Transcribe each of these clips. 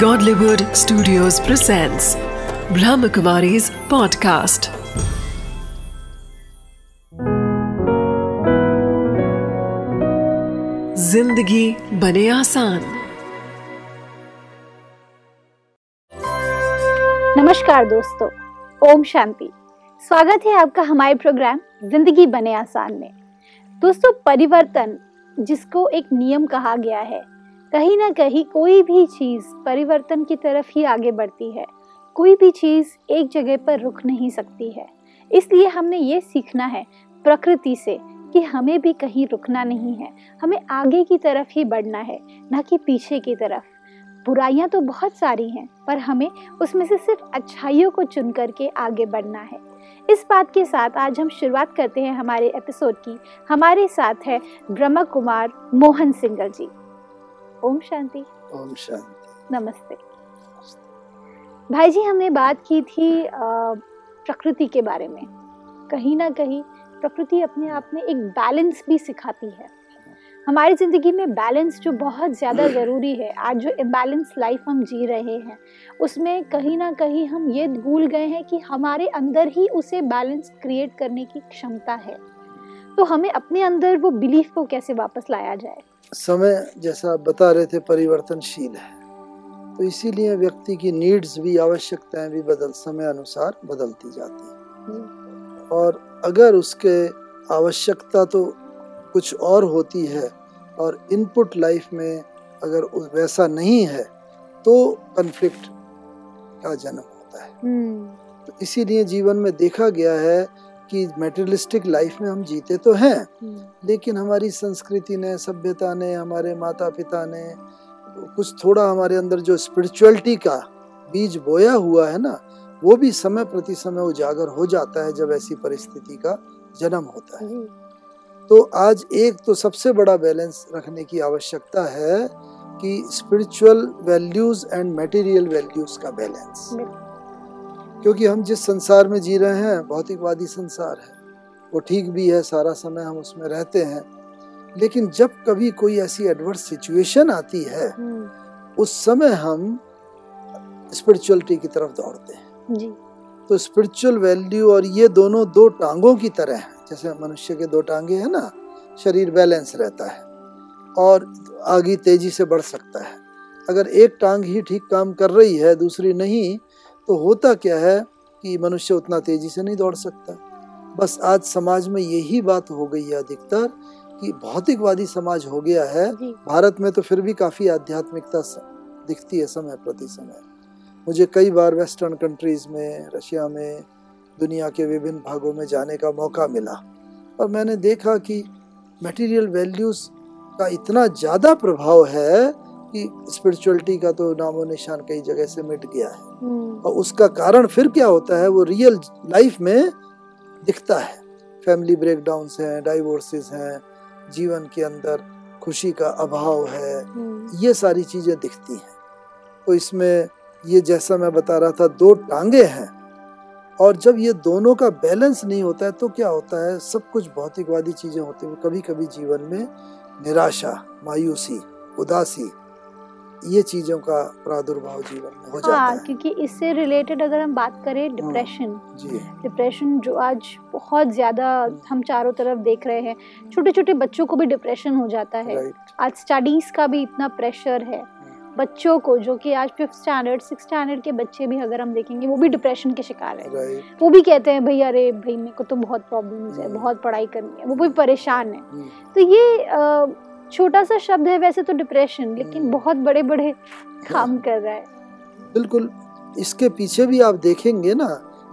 Godlywood Studios presents Brahmakumari's podcast. ज़िंदगी बने आसान। नमस्कार दोस्तों, ओम शांति। स्वागत है आपका हमारे प्रोग्राम ज़िंदगी बने आसान में। दोस्तों, परिवर्तन जिसको एक नियम कहा गया है कहीं ना कहीं कोई भी चीज़ परिवर्तन की तरफ़ ही आगे बढ़ती है। कोई भी चीज़ एक जगह पर रुक नहीं सकती है। इसलिए हमने ये सीखना है प्रकृति से कि हमें भी कहीं रुकना नहीं है। हमें आगे की तरफ़ ही बढ़ना है, ना कि पीछे की तरफ़। बुराइयाँ तो बहुत सारी हैं, पर हमें उसमें से सिर्फ़ अच्छाइयों को चुन करके आगे बढ़ना है। इस बात के साथ आज हम शुरुआत करते हैं हमारे एपिसोड की। हमारे साथ है ब्रह्मा कुमार मोहन सिंगल जी। ओम शांति। ओम शांति। नमस्ते। भाई जी हमने बात की थी प्रकृति के बारे में। कहीं ना कहीं प्रकृति अपने आप में एक बैलेंस भी सिखाती है। हमारी ज़िंदगी में बैलेंस जो बहुत ज़्यादा ज़रूरी है आज जो इम्बैलेंस लाइफ हम जी रहे हैं उसमें कहीं ना कहीं हम ये भूल गए हैं कि हमारे अंदर ही उसे बैलेंस क्रिएट करने की क्षमता है। तो हमें अपने अंदर वो बिलीफ को कैसे वापस लाया जाए? समय जैसा आप बता रहे थे परिवर्तनशील है। तो इसीलिए व्यक्ति की नीड्स भी आवश्यकताएँ भी बदल समय अनुसार बदलती जाती है। और अगर उसके आवश्यकता तो कुछ और होती है और इनपुट लाइफ में अगर वैसा नहीं है तो कन्फ्लिक्ट का जन्म होता है। हम्म। तो इसीलिए जीवन में देखा गया है कि मेटेरियलिस्टिक लाइफ में हम जीते तो हैं हम्म। लेकिन हमारी संस्कृति ने सभ्यता ने हमारे माता पिता ने कुछ थोड़ा हमारे अंदर जो स्पिरिचुअलिटी का बीज बोया हुआ है ना वो भी समय प्रति समय उजागर हो जाता है जब ऐसी परिस्थिति का जन्म होता है। तो आज एक तो सबसे बड़ा बैलेंस रखने की आवश्यकता है कि spiritual values and material values का बैलेंस क्योंकि हम जिस संसार में जी रहे हैं भौतिकवादी संसार है। वो ठीक भी है सारा समय हम उसमें रहते हैं। लेकिन जब कभी कोई ऐसी एडवर्स सिचुएशन आती है हम्म। उस समय हम स्पिरिचुअलिटी की तरफ़ दौड़ते हैं। जी। तो स्पिरिचुअल वैल्यू और ये दोनों दो टांगों की तरह हैं। जैसे मनुष्य के दो टांगे हैं ना शरीर बैलेंस रहता है और आगे तेज़ी से बढ़ सकता है। अगर एक टांग ही ठीक काम कर रही है दूसरी नहीं तो होता क्या है कि मनुष्य उतना तेज़ी से नहीं दौड़ सकता? बस आज समाज में यही बात हो गई है अधिकतर कि भौतिकवादी समाज हो गया है। भारत में तो फिर भी काफ़ी आध्यात्मिकता दिखती है समय प्रति समय। मुझे कई बार वेस्टर्न कंट्रीज़ में रशिया में दुनिया के विभिन्न भागों में जाने का मौका मिला। और मैंने देखा कि मटेरियल वैल्यूज़ का इतना ज़्यादा प्रभाव है कि स्पिरिचुअलिटी का तो नामो निशान कई जगह से मिट गया है। हम्म। और उसका कारण फिर क्या होता है वो रियल लाइफ में दिखता है। फैमिली ब्रेकडाउन हैं डाइवोर्सेस हैं जीवन के अंदर खुशी का अभाव है हम्म। ये सारी चीज़ें दिखती हैं। तो इसमें ये जैसा मैं बता रहा था दो टांगे हैं। और जब ये दोनों का बैलेंस नहीं होता है तो क्या होता है सब कुछ भौतिकवादी चीज़ें होती हैं। कभी कभी जीवन में निराशा मायूसी उदासी ये चीज़ों का प्रादुर्भाव जीवन में हो जाता हाँ, है। क्योंकि इससे रिलेटेड अगर हम बात करें डिप्रेशन हाँ, जी। डिप्रेशन जो आज बहुत ज़्यादा हम चारों तरफ़ देख रहे हैं छोटे छोटे बच्चों को भी डिप्रेशन हो जाता है। आज स्टडीज़ का भी इतना प्रेशर है। बच्चों को जो कि आज फिफ्थ स्टैंडर्ड सिक्स स्टैंडर्ड के बच्चे भी अगर हम देखेंगे वो भी डिप्रेशन के शिकार है। वो भी कहते हैं भाई अरे भाई मेरे को तो बहुत प्रॉब्लम्स है बहुत पढ़ाई करनी है वो भी परेशान है। तो ये छोटा सा शब्द है वैसे तो डिप्रेशन लेकिन हम्म। बहुत बड़े बड़े काम कर रहा है। बिल्कुल इसके पीछे भी आप देखेंगे ना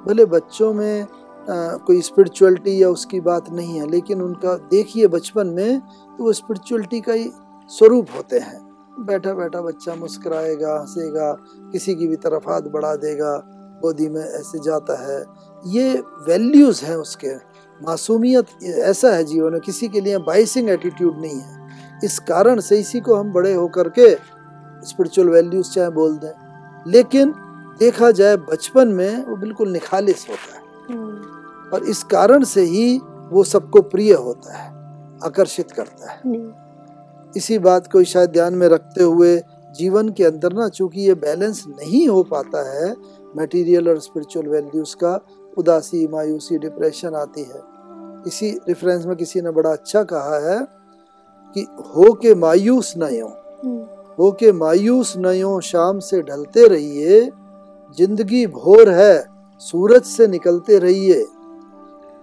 भले बच्चों में आ, कोई स्पिरिचुअलिटी या उसकी बात नहीं है लेकिन उनका देखिए बचपन में तो वो स्पिरिचुअलिटी का ही स्वरूप होते हैं। बैठा बैठा बच्चा मुस्कुराएगा हंसेगा किसी की भी तरफ़ हाथ बढ़ा देगा गोदी में ऐसे जाता है। ये वैल्यूज़ हैं उसके। मासूमियत ऐसा है जीवन में किसी के लिए बाइसिंग एटीट्यूड नहीं है। इस कारण से इसी को हम बड़े होकर के स्पिरिचुअल वैल्यूज़ चाहे बोल दें। लेकिन देखा जाए बचपन में वो बिल्कुल निखालिस होता है। हम्म। और इस कारण से ही वो सबको प्रिय होता है आकर्षित करता है। इसी बात को शायद ध्यान में रखते हुए जीवन के अंदर ना चूँकि ये बैलेंस नहीं हो पाता है मटेरियल और स्पिरिचुअल वैल्यूज़ का उदासी मायूसी डिप्रेशन आती है। इसी रेफरेंस में किसी ने बड़ा अच्छा कहा है कि हो के मायूस न हो हम्म, हो के मायूस न हो शाम से ढलते रहिए ज़िंदगी भोर है सूरज से निकलते रहिए।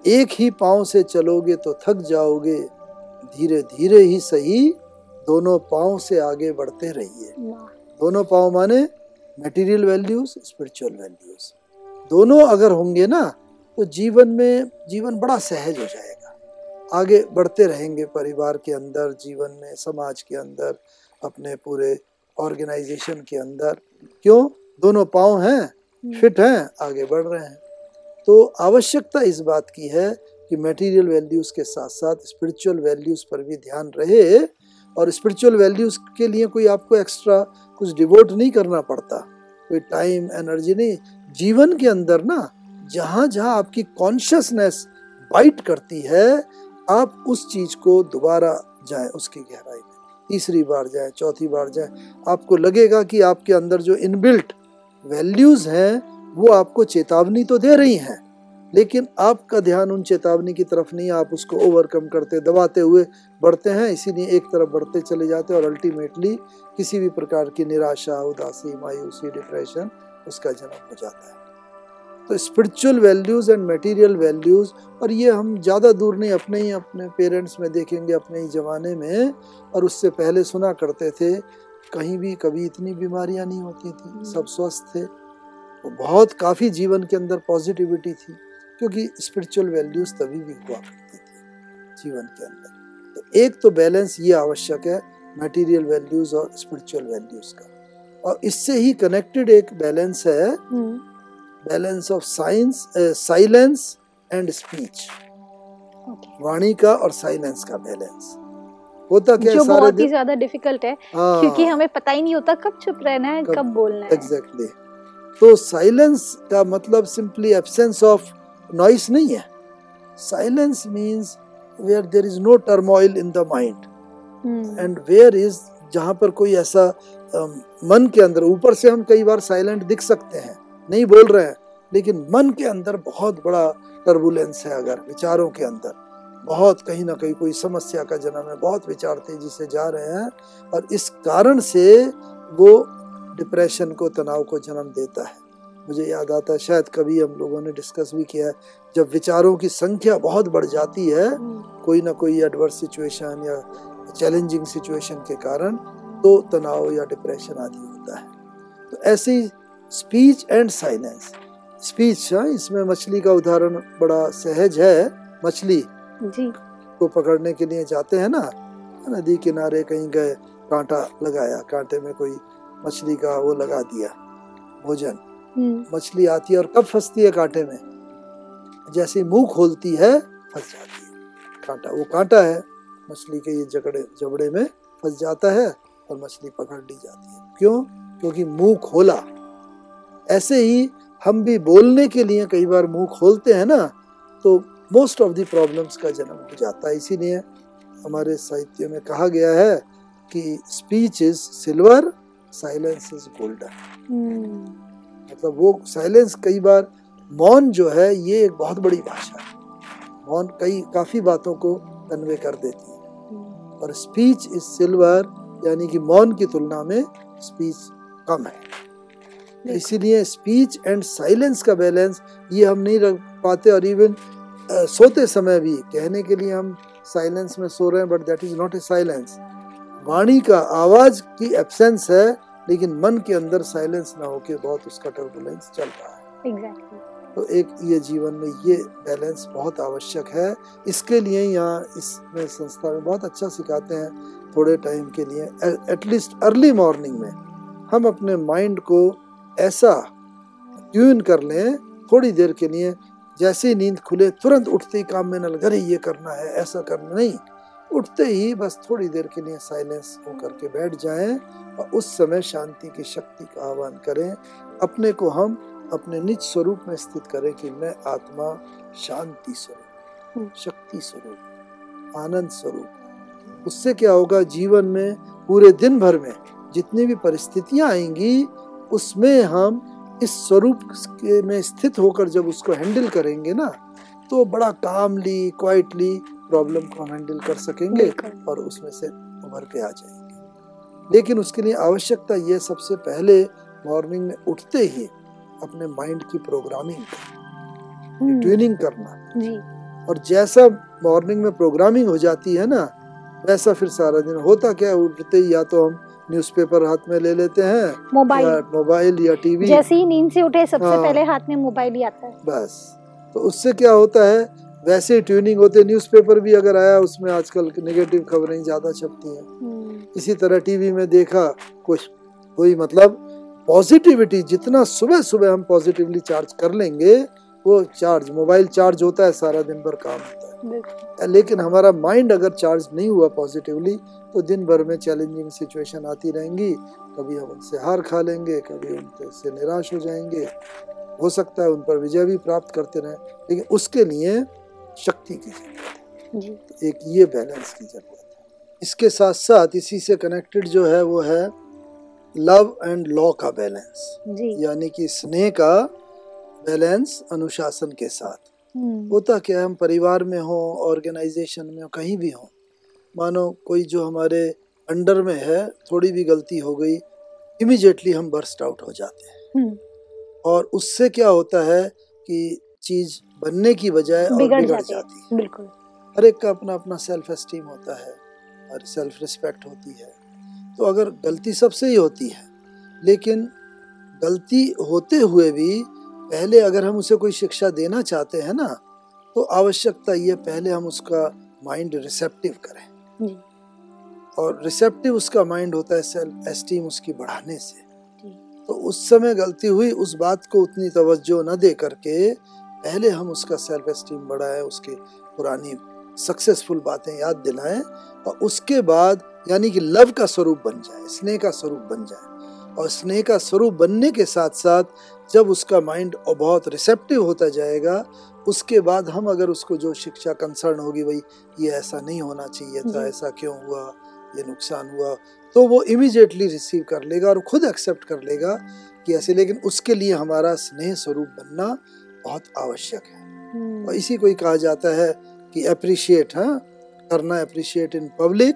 एक ही पाँव से चलोगे तो थक जाओगे धीरे धीरे ही सही दोनों पाँव से आगे बढ़ते रहिए। दोनों पाँव माने मटेरियल वैल्यूज़ स्पिरिचुअल वैल्यूज़ दोनों अगर होंगे ना तो जीवन में जीवन बड़ा सहज हो जाएगा। आगे बढ़ते रहेंगे परिवार के अंदर जीवन में समाज के अंदर अपने पूरे ऑर्गेनाइजेशन के अंदर। क्यों? दोनों पाँव हैं हम्म, फिट हैं आगे बढ़ रहे हैं। तो आवश्यकता इस बात की है कि मटेरियल वैल्यूज़ के साथ साथ स्पिरिचुअल वैल्यूज़ पर भी ध्यान रहे और स्पिरिचुअल वैल्यूज़ के लिए कोई आपको एक्स्ट्रा कुछ डिवोट नहीं करना पड़ता। कोई टाइम एनर्जी नहीं। जीवन के अंदर ना जहाँ जहाँ आपकी कॉन्शियसनेस बाइट करती है आप उस चीज़ को दोबारा जाए उसकी गहराई में। तीसरी बार जाए, चौथी बार जाए, आपको लगेगा कि आपके अंदर जो इनबिल्ट वैल्यूज़ हैं, वो आपको चेतावनी तो दे रही हैं, लेकिन आपका ध्यान उन चेतावनी की तरफ़ नहीं, आप उसको ओवरकम करते, दबाते हुए बढ़ते हैं, इसीलिए एक तरफ़ बढ़ते चले जाते हैं और अल्टीमेटली किसी भी प्रकार की निराशा, उदासी, मायूसी डिप्रेशन उसका जन्म हो जाता है। तो spiritual values and material values और ये हम ज़्यादा दूर नहीं अपने ही अपने पेरेंट्स में देखेंगे अपने ही ज़माने में और उससे पहले सुना करते थे कहीं भी कभी इतनी बीमारियाँ नहीं होती थी सब स्वस्थ थे। तो बहुत काफ़ी जीवन के अंदर पॉजिटिविटी थी क्योंकि स्पिरिचुअल वैल्यूज़ तभी भी हुआ करती थी जीवन के अंदर। तो एक तो बैलेंस ये आवश्यक है मटेरियल वैल्यूज़ और स्पिरिचुअल वैल्यूज़ का। और इससे ही कनेक्टेड एक बैलेंस है हम्म, balance of science silence and speech वाणी का और साइलेंस का बैलेंस होता क्या जो सारे बहुत ही ज़्यादा डिफ़िकल्ट है हाँ, क्योंकि हमें पता ही नहीं होता कब चुप रहना है कब- कब बोलना है। एग्जैक्टली तो साइलेंस का मतलब सिंपली एब्सेंस ऑफ़ नॉइस नहीं है. Silence means where there is no turmoil in the mind and where is जहाँ पर कोई ऐसा मन के अंदर ऊपर से हम कई बार साइलेंट दिख सकते हैं। नहीं बोल रहे हैं लेकिन मन के अंदर बहुत बड़ा टर्बुलेंस है अगर विचारों के अंदर। बहुत कहीं ना कहीं कोई समस्या का जन्म है बहुत विचार तेज़ी से जा रहे हैं और इस कारण से वो डिप्रेशन को तनाव को जन्म देता है। मुझे याद आता है शायद कभी हम लोगों ने डिस्कस भी किया है जब विचारों की संख्या बहुत बढ़ जाती है हम्म, कोई ना कोई एडवर्स सिचुएशन या चैलेंजिंग सिचुएशन के कारण तो तनाव या डिप्रेशन आदि होता है। तो ऐसे ही स्पीच एंड साइलेंस। स्पीच हाँ इसमें मछली का उदाहरण बड़ा सहज है। मछली जी। को पकड़ने के लिए जाते हैं ना नदी किनारे कहीं गए कांटा लगाया कांटे में कोई मछली का वो लगा दिया भोजन। हम्म, मछली आती है और कब फंसती है कांटे में? जैसे मुँह खोलती है फंस जाती है। कांटा वो कांटा है मछली के ये जगड़े जबड़े में फंस जाता है और मछली पकड़ ली जाती है। क्यों? क्योंकि मुँह खोला। ऐसे ही हम भी बोलने के लिए कई बार मुँह खोलते हैं ना तो मोस्ट ऑफ़ द प्रॉब्लम्स का जन्म हो जाता है। इसीलिए हमारे साहित्य में कहा गया है कि speech is silver silence is golden मतलब वो साइलेंस कई बार मौन जो है ये एक बहुत बड़ी भाषा है। मौन कई काफ़ी बातों को कन्वे कर देती है। हम्म, और स्पीच इज़ सिल्वर यानी कि मौन की तुलना में स्पीच कम है। इसीलिए स्पीच एंड साइलेंस का बैलेंस ये हम नहीं रख पाते और इवन सोते समय भी कहने के लिए हम साइलेंस में सो रहे हैं but that is not a silence वाणी का आवाज़ की एब्सेंस है लेकिन मन के अंदर साइलेंस ना होके बहुत उसका टर्बुलेंस चल रहा है। एग्जैक्टली तो एक ये जीवन में ये बैलेंस बहुत आवश्यक है। इसके लिए यहाँ इसमें संस्था में बहुत अच्छा सिखाते हैं थोड़े टाइम के लिए एटलीस्ट अर्ली मॉर्निंग में। हम अपने माइंड को ऐसा ट्यून कर लें थोड़ी देर के लिए जैसे ही नींद खुले तुरंत उठते ही काम में न लगे अरे ये करना है ऐसा करना नहीं। उठते ही बस थोड़ी देर के लिए साइलेंस होकर के बैठ जाएँ और उस समय शांति की शक्ति का आह्वान करें। अपने को हम अपने निज स्वरूप में स्थित करें कि मैं आत्मा शांति स्वरूप शक्ति स्वरूप आनंद स्वरूप। उससे क्या होगा? जीवन में पूरे दिन भर में जितनी भी परिस्थितियाँ आएँगी उसमें हम इस स्वरूप के में स्थित होकर जब उसको हैंडल करेंगे ना तो बड़ा कामली क्वाइटली प्रॉब्लम को हम हैंडल कर सकेंगे और उसमें से उभर के आ जाएँगे। लेकिन उसके लिए आवश्यकता ये सबसे पहले मॉर्निंग में उठते ही अपने माइंड की प्रोग्रामिंग हम्म, ट्यूनिंग करना। जी। और जैसा मॉर्निंग में प्रोग्रामिंग हो जाती है ना वैसा फिर सारा दिन होता क्या उठते ही या तो हम न्यूज़पेपर हाथ में ले लेते हैं मोबाइल। मोबाइल या टीवी। जैसे ही नींद से उठे सबसे हाँ। पहले हाथ में मोबाइल ही आता है। बस। तो उससे क्या होता है वैसे ही ट्यूनिंग होते न्यूज़पेपर भी अगर आया उसमें आजकल नेगेटिव खबरें ज़्यादा छपती हैं। हम्म, इसी तरह टीवी में देखा कुछ कोई मतलब पॉजिटिविटी जितना सुबह सुबह हम पॉजिटिवली चार्ज कर लेंगे वो चार्ज मोबाइल चार्ज होता है सारा दिन भर काम होता है। लेकिन हमारा माइंड अगर चार्ज नहीं हुआ पॉजिटिवली तो दिन भर में चैलेंजिंग सिचुएशन आती रहेंगी। कभी हम उनसे हार खा लेंगे कभी उनसे निराश हो जाएँगे। हो सकता है उन पर विजय भी प्राप्त करते रहें लेकिन उसके लिए शक्ति की ज़रूरत है। एक ये बैलेंस की ज़रूरत है। इसके साथ साथ इसी से कनेक्टेड जो है वो है लव एंड लॉ का बैलेंस यानी कि स्नेह का बैलेंस अनुशासन के साथ। हम्म, होता क्या हम परिवार में हो ऑर्गेनाइजेशन में हो कहीं भी हो मानो कोई जो हमारे अंडर में है थोड़ी भी गलती हो गई इमिजिएटली हम बर्स्ट आउट हो जाते हैं। हम्म, और उससे क्या होता है कि चीज़ बनने की बजाय और बिगड़ जाती है। जाती है। बिल्कुल। हर एक का अपना अपना सेल्फ एस्टीम होता है और सेल्फ रिस्पेक्ट होती है। तो अगर गलती सबसे ही होती है लेकिन गलती होते हुए भी पहले अगर हम उसे कोई शिक्षा देना चाहते हैं ना तो आवश्यकता ये पहले हम उसका माइंड रिसेप्टिव करें। और रिसेप्टिव उसका माइंड होता है सेल्फ एस्टीम उसकी बढ़ाने से। तो उस समय गलती हुई उस बात को उतनी तवज्जो न दे करके पहले हम उसका सेल्फ एस्टीम बढ़ाएँ उसकी पुरानी सक्सेसफुल बातें याद दिलाएँ और उसके बाद यानी कि लव का स्वरूप बन जाए स्नेह का स्वरूप बन जाए। और स्नेह का स्वरूप बनने के साथ साथ जब उसका माइंड बहुत रिसेप्टिव होता जाएगा उसके बाद हम अगर उसको जो शिक्षा कंसर्न होगी भाई ये ऐसा नहीं होना चाहिए था ऐसा क्यों हुआ? ये नुकसान हुआ? तो वो इमिजिएटली रिसीव कर लेगा और खुद एक्सेप्ट कर लेगा कि ऐसे लेकिन उसके लिए हमारा स्नेह स्वरूप बनना बहुत आवश्यक है। हम्म, और इसी को ही कहा जाता है कि अप्रिशिएट हाँ करना appreciate in public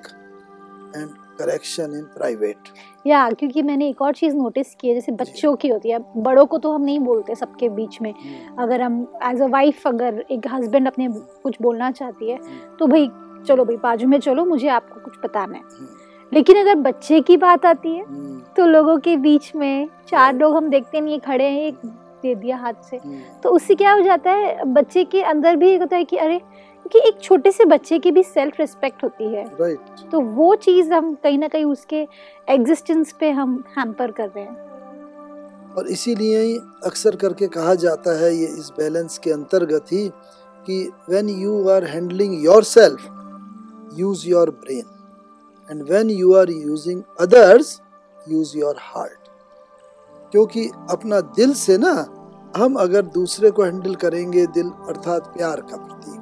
and correction in private या क्योंकि मैंने एक और चीज़ नोटिस की है जैसे बच्चों की होती है बड़ों को तो हम नहीं बोलते सबके बीच में। अगर हम एज अ वाइफ अगर एक हस्बैंड अपने कुछ बोलना चाहती है तो भाई चलो भाई बाजू में चलो मुझे आपको कुछ बताना है। लेकिन अगर बच्चे की बात आती है तो लोगों के बीच में चार लोग हम देखते नहीं खड़े हैं एक दे दिया हाथ से। तो उससे क्या हो जाता है बच्चे के अंदर भी एक होता है कि अरे कि एक छोटे से बच्चे की भी सेल्फ रिस्पेक्ट होती है। राइट तो वो चीज़ हम कहीं ना कहीं उसके एग्जिस्टेंस पे हम हैम्पर कर रहे हैं। और इसीलिए ही अक्सर करके कहा जाता है ये इस बैलेंस के अंतर्गत ही कि when you are handling yourself use your brain and when you are using others use your heart क्योंकि अपना दिल से ना हम अगर दूसरे को हैंडल करेंगे दिल अर्थात प्यार का प्रतीक।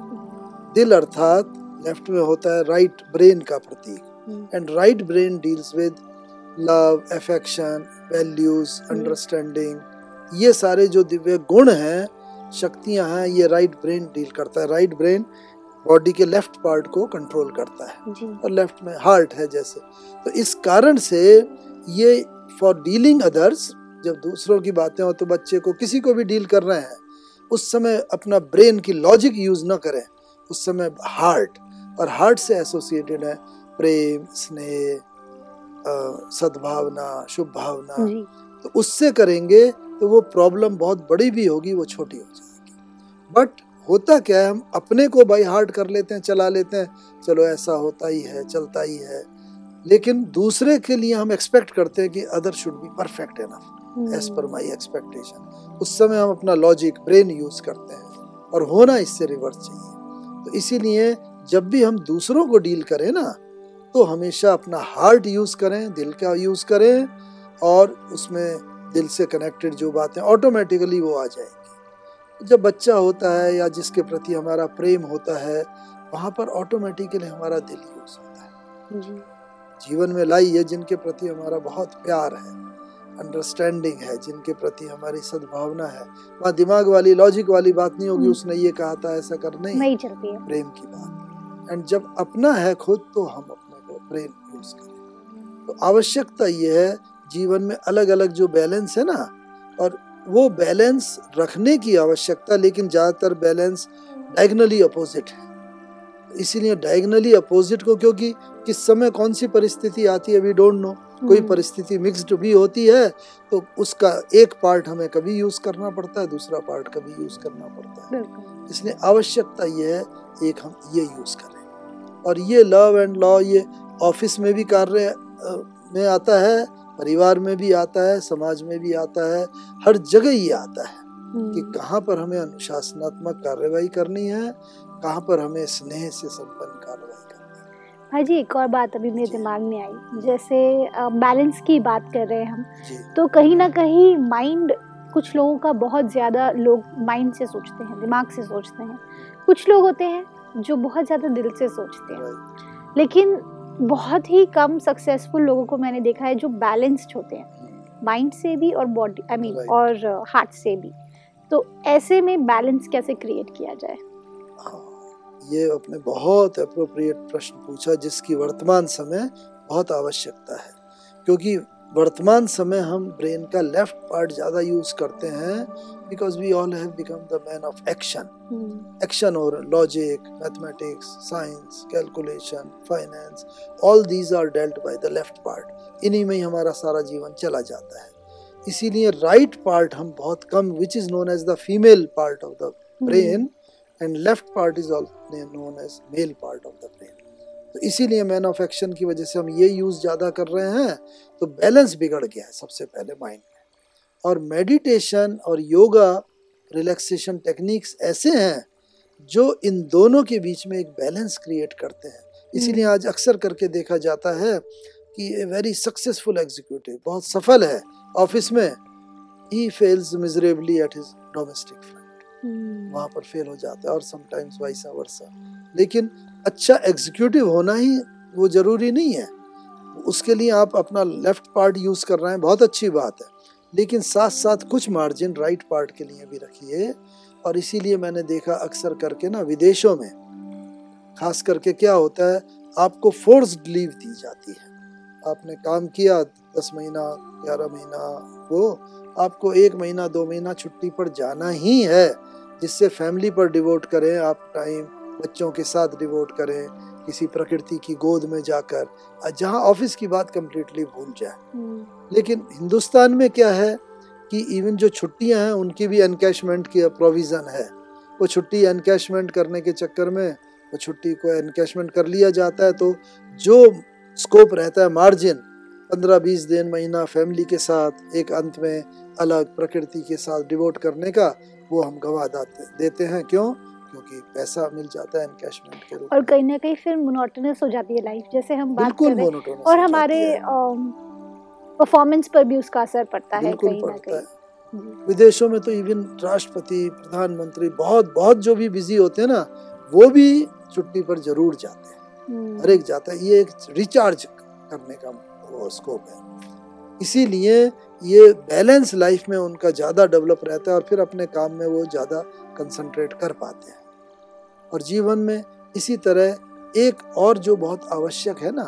दिल अर्थात लेफ़्ट में होता है राइट ब्रेन का प्रतीक। And right brain deals with love affection values understanding ये सारे जो दिव्य गुण हैं शक्तियाँ हैं ये राइट ब्रेन डील करता है। राइट ब्रेन बॉडी के लेफ़्ट पार्ट को कंट्रोल करता है। और लेफ़्ट में हार्ट है जैसे। तो इस कारण से ये फॉर डीलिंग अदर्स जब दूसरों की बातें हो तो बच्चे को किसी को भी डील कर रहे हैं उस समय अपना ब्रेन की लॉजिक यूज़ ना करें। उस समय हार्ट और हार्ट से एसोसिएटेड है प्रेम स्नेह सद्भावना शुभ भावना तो उससे करेंगे तो वो प्रॉब्लम बहुत बड़ी भी होगी वो छोटी हो जाएगी। बट होता क्या है हम अपने को बाई हार्ट कर लेते हैं चला लेते हैं चलो ऐसा होता ही है चलता ही है। लेकिन दूसरे के लिए हम एक्सपेक्ट करते हैं कि other should be perfect enough as per my expectation उस समय हम अपना लॉजिक ब्रेन यूज़ करते हैं और होना इससे रिवर्स चाहिए। तो इसीलिए जब भी हम दूसरों को डील करें ना तो हमेशा अपना हार्ट यूज़ करें दिल का यूज़ करें और उसमें दिल से कनेक्टेड जो बातें ऑटोमेटिकली वो आ जाएँगी। जब बच्चा होता है या जिसके प्रति हमारा प्रेम होता है वहाँ पर ऑटोमेटिकली हमारा दिल यूज़ होता है। जीवन में लाई है जिनके प्रति हमारा बहुत प्यार है। अंडरस्टैंडिंग है जिनके प्रति हमारी सद्भावना है। वहाँ दिमाग वाली लॉजिक वाली बात नहीं होगी हम्म। उसने ये कहा था ऐसा कर नहीं। नहीं चलती है। प्रेम की बात। एंड जब अपना है खुद तो हम अपने को प्रेम यूज़ करें। तो आवश्यकता ये है जीवन में अलग अलग जो बैलेंस है ना और वो बैलेंस रखने की आवश्यकता लेकिन ज़्यादातर बैलेंस डायगनली अपोजिट है। इसीलिए डायगनली अपोजिट को क्योंकि किस समय कौन सी परिस्थिति आती है वी डोंट नो कोई हम्म, परिस्थिति मिक्स्ड भी होती है तो उसका एक पार्ट हमें कभी यूज़ करना पड़ता है दूसरा पार्ट कभी यूज़ करना पड़ता है। इसलिए आवश्यकता ये है एक हम ये यूज़ करें। और ये लव एंड लॉ ये ऑफ़िस में भी कार्य में आता है परिवार में भी आता है समाज में भी आता है हर जगह ये आता है कि हम्म, कहाँ पर हमें अनुशासनात्मक कार्यवाही करनी है कहाँ पर हमें स्नेह से संपन्न कार्यवाही करनी है एक और बात अभी मेरे दिमाग में आई। जैसे बैलेंस की बात कर रहे हैं हम तो कहीं ना कहीं माइंड कुछ लोगों का बहुत ज़्यादा लोग माइंड से सोचते हैं दिमाग से सोचते हैं। कुछ लोग होते हैं जो बहुत ज़्यादा दिल से सोचते हैं। लेकिन बहुत ही कम सक्सेसफुल लोगों को मैंने देखा है जो बैलेंस्ड होते हैं। माइंड से भी और बॉडी आई मीन और हार्ट से भी। तो ऐसे में बैलेंस कैसे क्रिएट किया जाए? हाँ। ये अपने बहुत अप्रोप्रिएट प्रश्न पूछा जिसकी वर्तमान समय बहुत आवश्यकता है। क्योंकि वर्तमान समय हम ब्रेन का लेफ़्ट पार्ट ज़्यादा यूज़ करते हैं because we all have become the man of action action और logic mathematics science calculation finance all these are dealt by the left part इन्हीं में ही हमारा सारा जीवन चला जाता है। इसीलिए राइट पार्ट हम बहुत कम which is known as the female part of the brain and left part is known as male part of the brain तो इसीलिए मैन ऑफ़ एक्शन की वजह से हम ये यूज़ ज़्यादा कर रहे हैं तो बैलेंस बिगड़ गया है सबसे पहले माइंड में। और मेडिटेशन और योगा रिलैक्सेशन टेक्निक्स ऐसे हैं जो इन दोनों के बीच में एक बैलेंस क्रिएट करते हैं। इसीलिए आज अक्सर करके देखा जाता है कि ए वेरी सक्सेसफुल एग्जीक्यूटिव बहुत सफल है ऑफ़िस में ही fails miserably at his domestic front वहाँ पर फेल हो जाता है और समटाइम्स वाइसा वर्सा लेकिन अच्छा एग्जीक्यूटिव होना ही वो ज़रूरी नहीं है। उसके लिए आप अपना लेफ़्ट पार्ट यूज़ कर रहे हैं बहुत अच्छी बात है। लेकिन साथ साथ कुछ मार्जिन राइट पार्ट के लिए भी रखिए। और इसीलिए मैंने देखा अक्सर करके ना विदेशों में खास करके क्या होता है आपको फोर्स लीव दी जाती है। आपने काम किया दस महीना ग्यारह महीना वो आपको एक महीना दो महीना छुट्टी पर जाना ही है। जिससे फैमिली पर डिवोट करें आप टाइम बच्चों के साथ डिवोट करें किसी प्रकृति की गोद में जाकर जहाँ ऑफ़िस की बात कम्प्लीटली भूल जाए। लेकिन हिंदुस्तान में क्या है कि इवन जो छुट्टियाँ हैं उनकी भी एनकैशमेंट की प्रोविज़न है। वो छुट्टी एनकैशमेंट करने के चक्कर में वो छुट्टी को एनकैशमेंट कर लिया जाता है तो जो स्कोप रहता है मार्जिन पंद्रह बीस दिन महीना फैमिली के साथ एक अंत में अलग प्रकृति के साथ डिवोट करने का वो हम गवा देते हैं। क्यों? क्योंकि पैसा मिल जाता है के रूप और कहीं ना कहीं फिर मोनोटोनस हो जाती है लाइफ जैसे हम बात कर रहे हैं। और हमारे परफॉर्मेंस पर भी उसका असर पड़ता है कहीं ना कहीं। विदेशों में तो इवन राष्ट्रपति प्रधानमंत्री बहुत बहुत जो भी बिज़ी होते हैं ना वो भी छुट्टी पर ज़रूर जाते हैं। हम्म, हर एक जाता है। ये एक रिचार्ज करने का स्कोप है। इसीलिए ये बैलेंस लाइफ में उनका ज़्यादा डेवलप रहता है और फिर अपने काम में वो ज़्यादा कंसंट्रेट कर पाते हैं। और जीवन में इसी तरह एक और जो बहुत आवश्यक है ना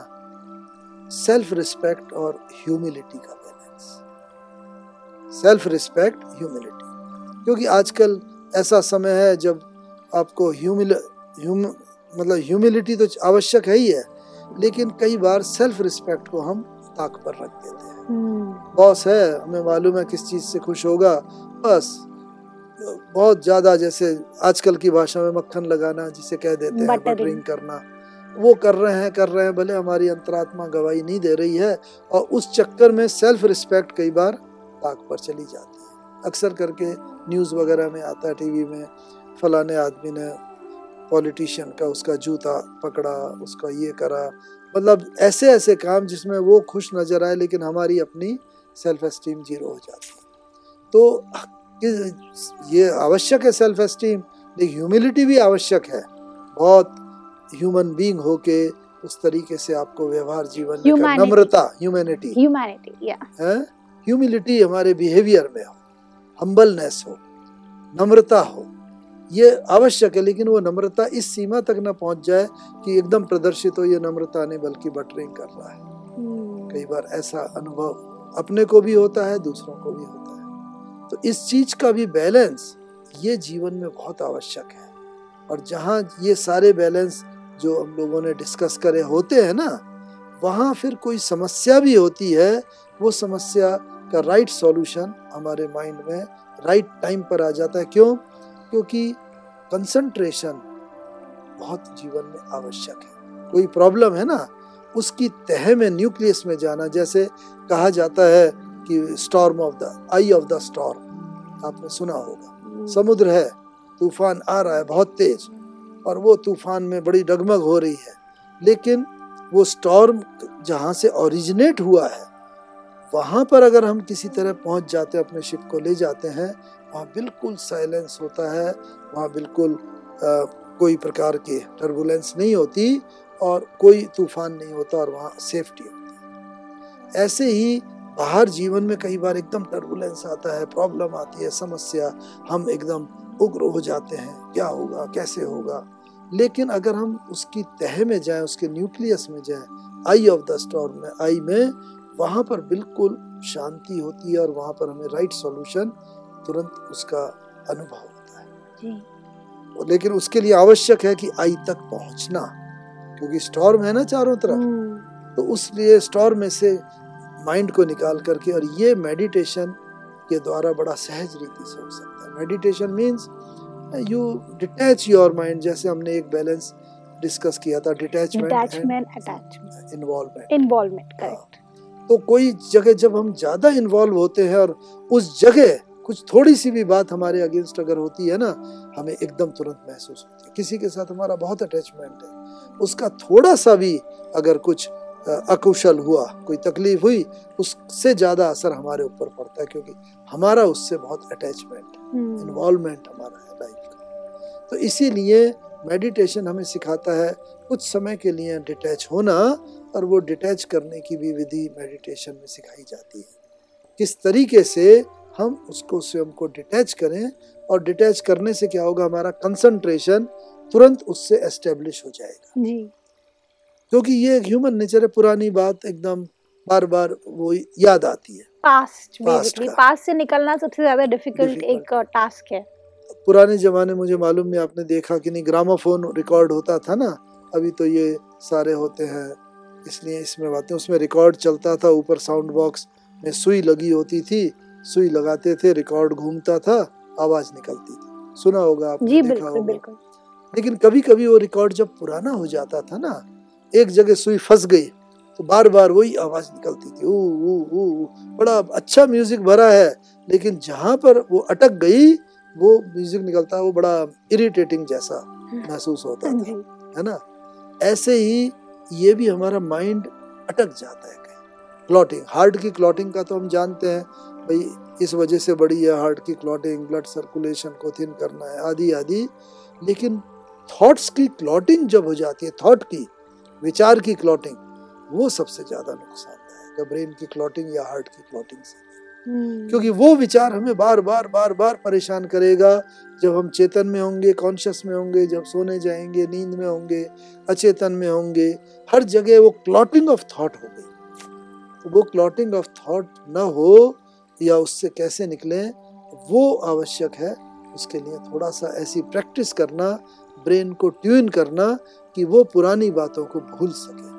सेल्फ रिस्पेक्ट और ह्यूमिलिटी का बैलेंस सेल्फ रिस्पेक्ट ह्यूमिलिटी क्योंकि आजकल ऐसा समय है जब आपको ह्यूमिल ह्यूम मतलब ह्यूमिलिटी तो आवश्यक है ही है, लेकिन कई बार सेल्फ रिस्पेक्ट को हम ताक पर रख देते हैं। बॉस है हमें मालूम है किस चीज़ से खुश होगा। बस बहुत ज़्यादा जैसे आजकल की भाषा में मक्खन लगाना जिसे कह देते हैं. बटरिंग करना वो कर रहे हैं कर रहे हैं भले हमारी अंतरात्मा गवाही नहीं दे रही है और उस चक्कर में सेल्फ रिस्पेक्ट कई बार ताक पर चली जाती है। अक्सर करके न्यूज़ वगैरह में आता है टीवी में फलाने आदमी ने पॉलिटिशियन का उसका जूता पकड़ा उसका ये करा मतलब ऐसे ऐसे काम जिसमें वो खुश नज़र आए लेकिन हमारी अपनी सेल्फ एस्टीम ज़ीरो हो जाती है। तो ये आवश्यक है सेल्फ एस्टीम लेकिन ह्यूमिलिटी भी आवश्यक है। बहुत ह्यूमन बीइंग होके उस तरीके से आपको व्यवहार जीवन में नम्रता ह्यूमैनिटी ह्यूमैनिटी ह्यूमिलिटी हमारे बिहेवियर में हो। हम्बलनेस हो। नम्रता हो। ये आवश्यक है लेकिन वो नम्रता इस सीमा तक ना पहुँच जाए कि एकदम प्रदर्शित हो ये नम्रता नहीं बल्कि बटरिंग कर रहा है। हम्म, कई बार ऐसा अनुभव अपने को भी होता है दूसरों को भी होता है। तो इस चीज़ का भी बैलेंस ये जीवन में बहुत आवश्यक है। और जहाँ ये सारे बैलेंस जो हम लोगों ने डिस्कस करे होते हैं ना वहाँ फिर कोई समस्या भी होती है वो समस्या का राइट सॉल्यूशन हमारे माइंड में राइट टाइम पर आ जाता है। क्यों? क्योंकि कंसंट्रेशन बहुत जीवन में आवश्यक है। कोई प्रॉब्लम है ना उसकी तह में न्यूक्लियस में जाना जैसे कहा जाता है कि storm of the eye of the storm आपने सुना होगा। समुद्र है तूफ़ान आ रहा है बहुत तेज और वो तूफ़ान में बड़ी डगमग हो रही है। लेकिन वो स्टॉर्म जहाँ से ओरिजिनेट हुआ है वहाँ पर अगर हम किसी तरह पहुँच जाते अपने शिप को ले जाते हैं वहाँ बिल्कुल साइलेंस होता है वहाँ बिल्कुल अ, कोई प्रकार की टर्बुलेंस नहीं होती और कोई तूफ़ान नहीं होता और वहाँ सेफ्टी होती ऐसे ही बाहर जीवन में कई बार एकदम टर्बुलेंस आता है प्रॉब्लम आती है समस्या हम एकदम उग्र हो जाते हैं क्या होगा कैसे होगा? लेकिन अगर हम उसकी तह में जाएँ उसके न्यूक्लियस में जाएँ आई ऑफ़ द स्टॉर्म में आई में वहाँ पर बिल्कुल शांति होती है और वहाँ पर हमें राइट सॉल्यूशन तुरंत उसका अनुभव होता है। जी। लेकिन उसके लिए आवश्यक है कि आई तक पहुँचना क्योंकि स्टॉर्म है ना चारों तरफ़। हम्म, तो उसलिए स्टॉर्म में से माइंड को निकाल करके और ये मेडिटेशन के द्वारा बड़ा सहज रीति से हो सकता है। Meditation means you detach your mind जैसे हमने एक बैलेंस डिस्कस किया था डिटैचमेंट इन्वॉल्वमेंट इन्वॉल्वमेंट करेक्ट तो कोई जगह जब हम ज़्यादा इन्वॉल्व होते हैं और उस जगह कुछ थोड़ी सी भी बात हमारे अगेंस्ट अगर होती है ना हमें एकदम तुरंत महसूस होती है। किसी के साथ हमारा बहुत अटैचमेंट है। उसका थोड़ा सा भी अगर कुछ अकुशल हुआ कोई तकलीफ़ हुई उससे ज़्यादा असर हमारे ऊपर पड़ता है क्योंकि हमारा उससे बहुत अटैचमेंट हम्म, इन्वॉल्वमेंट हमारा है लाइफ का। तो इसीलिए मेडिटेशन हमें सिखाता है कुछ समय के लिए डिटैच होना और वो डिटैच करने की भी विधि मेडिटेशन में सिखाई जाती है। किस तरीके से हम उसको स्वयं को डिटैच करें और डिटैच करने से क्या होगा? हमारा कंसंट्रेशन तुरंत उससे एस्टेब्लिश हो जाएगा। क्योंकि ये एक ह्यूमन नेचर है पुरानी बात एकदम बार बार वो याद आती है। Past basically. पास्ट से निकलना सबसे ज़्यादा डिफ़िकल्ट एक टास्क है। पुराने जमाने मुझे मालूम नहीं आपने देखा कि नहीं ग्रामोफोन रिकॉर्ड होता था ना अभी तो ये सारे होते हैं इसलिए इसमें बातें उसमें रिकॉर्ड चलता था ऊपर साउंड बॉक्स में सुई लगी होती थी सुई लगाते थे रिकॉर्ड घूमता था आवाज़ निकलती थी। सुना होगा आपने जी देखा बिल्कुल होगा। बिल्कुल। लेकिन कभी कभी वो रिकॉर्ड जब पुराना हो जाता था ना एक जगह सुई फंस गई तो बार बार वही आवाज़ निकलती थी ऊ ऊ ऊ। बड़ा अच्छा म्यूज़िक भरा है लेकिन जहाँ पर वो अटक गई वो म्यूज़िक निकलता वो बड़ा इरिटेटिंग जैसा महसूस होता था है ना? ऐसे ही ये भी हमारा माइंड अटक जाता है कहीं। क्लॉटिंग हार्ट की क्लॉटिंग का तो हम जानते हैं भाई इस वजह से बड़ी है हार्ट की क्लॉटिंग ब्लड सर्कुलेशन को थिन करना है आदि आदि। लेकिन थॉट्स की क्लॉटिंग जब हो जाती है थॉट की विचार की क्लॉटिंग वो सबसे ज़्यादा नुकसानदायक है। ब्रेन की क्लॉटिंग या हार्ट की क्लॉटिंग से। हम्म, क्योंकि वो विचार हमें बार बार बार बार परेशान करेगा। जब हम चेतन में होंगे कॉन्शियस में होंगे जब सोने जाएँगे नींद में होंगे अचेतन में होंगे हर जगह वो क्लॉटिंग ऑफ़ थॉट हो गई। तो वो क्लॉटिंग ऑफ़ थॉट न हो या उससे कैसे निकले वो आवश्यक है। उसके लिए थोड़ा सा ऐसी प्रैक्टिस करना ब्रेन को ट्यून करना कि वो पुरानी बातों को भूल सके।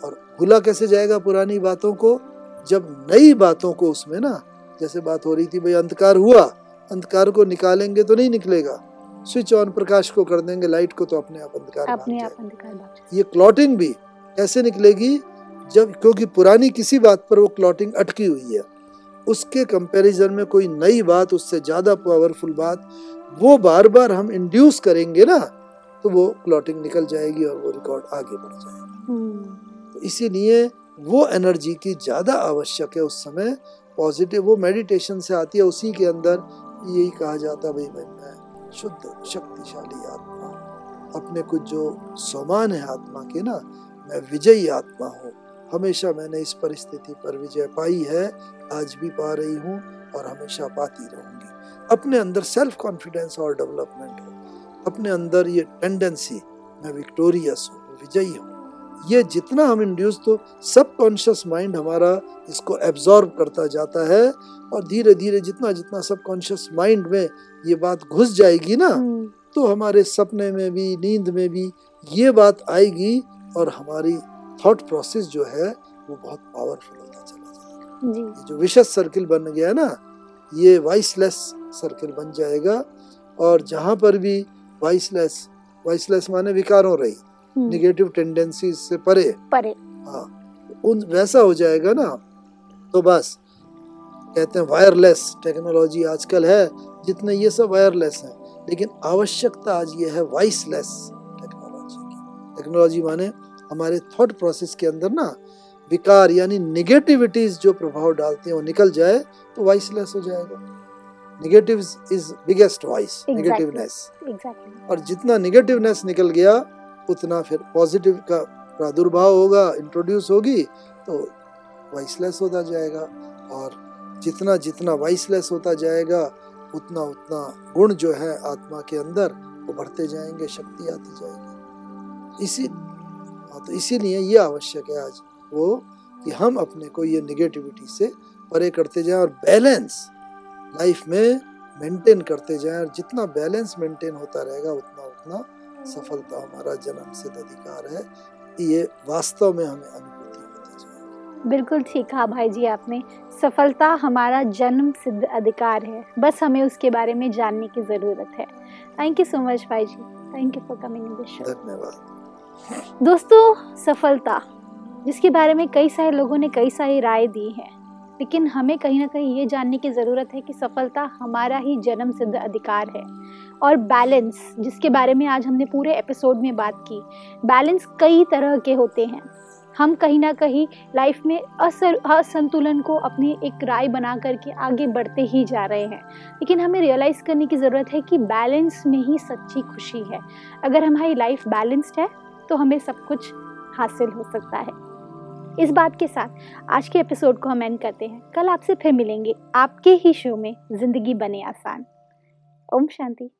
और भूला कैसे जाएगा पुरानी बातों को? जब नई बातों को उसमें ना जैसे बात हो रही थी भाई अंधकार हुआ अंधकार को निकालेंगे तो नहीं निकलेगा। स्विच ऑन प्रकाश को कर देंगे लाइट को तो अपने आप अंधकार अपने आप अंधकार ये क्लॉटिंग भी कैसे निकलेगी? जब क्योंकि पुरानी किसी बात पर वो क्लॉटिंग अटकी हुई है। उसके कंपैरिजन में कोई नई बात उससे ज़्यादा पावरफुल बात वो बार बार हम इंड्यूस करेंगे ना तो वो क्लॉटिंग निकल जाएगी और वो रिकॉर्ड आगे बढ़ जाएगा। तो इसीलिए वो एनर्जी की ज़्यादा आवश्यक है उस समय पॉजिटिव वो मेडिटेशन से आती है उसी के अंदर यही कहा जाता है भाई भाई मैं शुद्ध शक्तिशाली आत्मा अपने कुछ जो समान है आत्मा के ना मैं विजयी आत्मा हूँ। हमेशा मैंने इस परिस्थिति पर विजय पाई है आज भी पा रही हूँ और हमेशा पाती रहूँगी। अपने अंदर सेल्फ कॉन्फिडेंस और डेवलपमेंट हो। अपने अंदर ये टेंडेंसी मैं विक्टोरियस हूँ विजयी हूँ। ये जितना हम इंड्यूस तो सब कॉन्शियस माइंड हमारा इसको एब्जॉर्ब करता जाता है और धीरे धीरे जितना जितना सब कॉन्शियस माइंड में ये बात घुस जाएगी ना हम्म, तो हमारे सपने में भी नींद में भी ये बात आएगी और हमारी थॉट प्रोसेस जो है वो बहुत पावरफुल होता चला जाएगा। जी। ये जो विशेष सर्किल बन गया ना ये वाइसलेस सर्किल बन जाएगा और जहाँ पर भी वाइसलेस वाइसलेस माने विकारों रही हम्म, निगेटिव टेंडेंसीज से परे। परे। हाँ उन वैसा हो जाएगा ना तो बस कहते हैं वायरलेस टेक्नोलॉजी आजकल है जितने ये सब वायरलेस हैं लेकिन आवश्यकता आज ये है वॉइसलेस टेक्नोलॉजी की। टेक्नोलॉजी माने हमारे थॉट प्रोसेस के अंदर ना विकार यानी निगेटिविटीज जो प्रभाव डालते हैं वो निकल जाए तो वॉइसलेस हो जाएगा। Negative is biggest voice. Negativeness और जितना निगेटिवनेस निकल गया उतना फिर पॉजिटिव का प्रादुर्भाव होगा इंट्रोड्यूस होगी तो वाइसलेस होता जाएगा। और जितना जितना वाइसलेस होता जाएगा उतना उतना गुण जो है आत्मा के अंदर वो बढ़ते जाएँगे शक्ति आती जाएगी। इसी हाँ तो इसीलिए ये आवश्यक है आज वो कि हम अपने को ये निगेटिविटी से परे करते जाएँ और बैलेंस लाइफ में मेंटेन करते जाएँ और जितना बैलेंस मेंटेन होता रहेगा उतना उतना सफलता हमारा जन्म सिद्ध अधिकार है। ये वास्तव में हमें अनुभूति होती जाए बिल्कुल ठीक कहा भाई जी आपने। सफलता हमारा जन्म सिद्ध अधिकार है। बस हमें उसके बारे में जानने की ज़रूरत है। थैंक यू सो मच भाई जी। Thank you for coming in this show धन्यवाद। दोस्तों, सफलता, जिसके बारे में कई सारे लोगों ने कई सारी राय दी है, लेकिन हमें कहीं ना कहीं ये जानने की ज़रूरत है कि सफलता हमारा ही जन्म सिद्ध अधिकार है। और बैलेंस जिसके बारे में आज हमने पूरे एपिसोड में बात की बैलेंस कई तरह के होते हैं। हम कहीं ना कहीं लाइफ में असर, असंतुलन को अपनी एक राय बना करके आगे बढ़ते ही जा रहे हैं। लेकिन हमें रियलाइज़ करने की ज़रूरत है कि बैलेंस में ही सच्ची खुशी है। अगर हमारी लाइफ बैलेंस्ड है तो हमें सब कुछ हासिल हो सकता है। इस बात के साथ आज के एपिसोड को हम एंड करते हैं। कल आपसे फिर मिलेंगे। आपके ही शो में ज़िंदगी बने आसान। ओम शांति।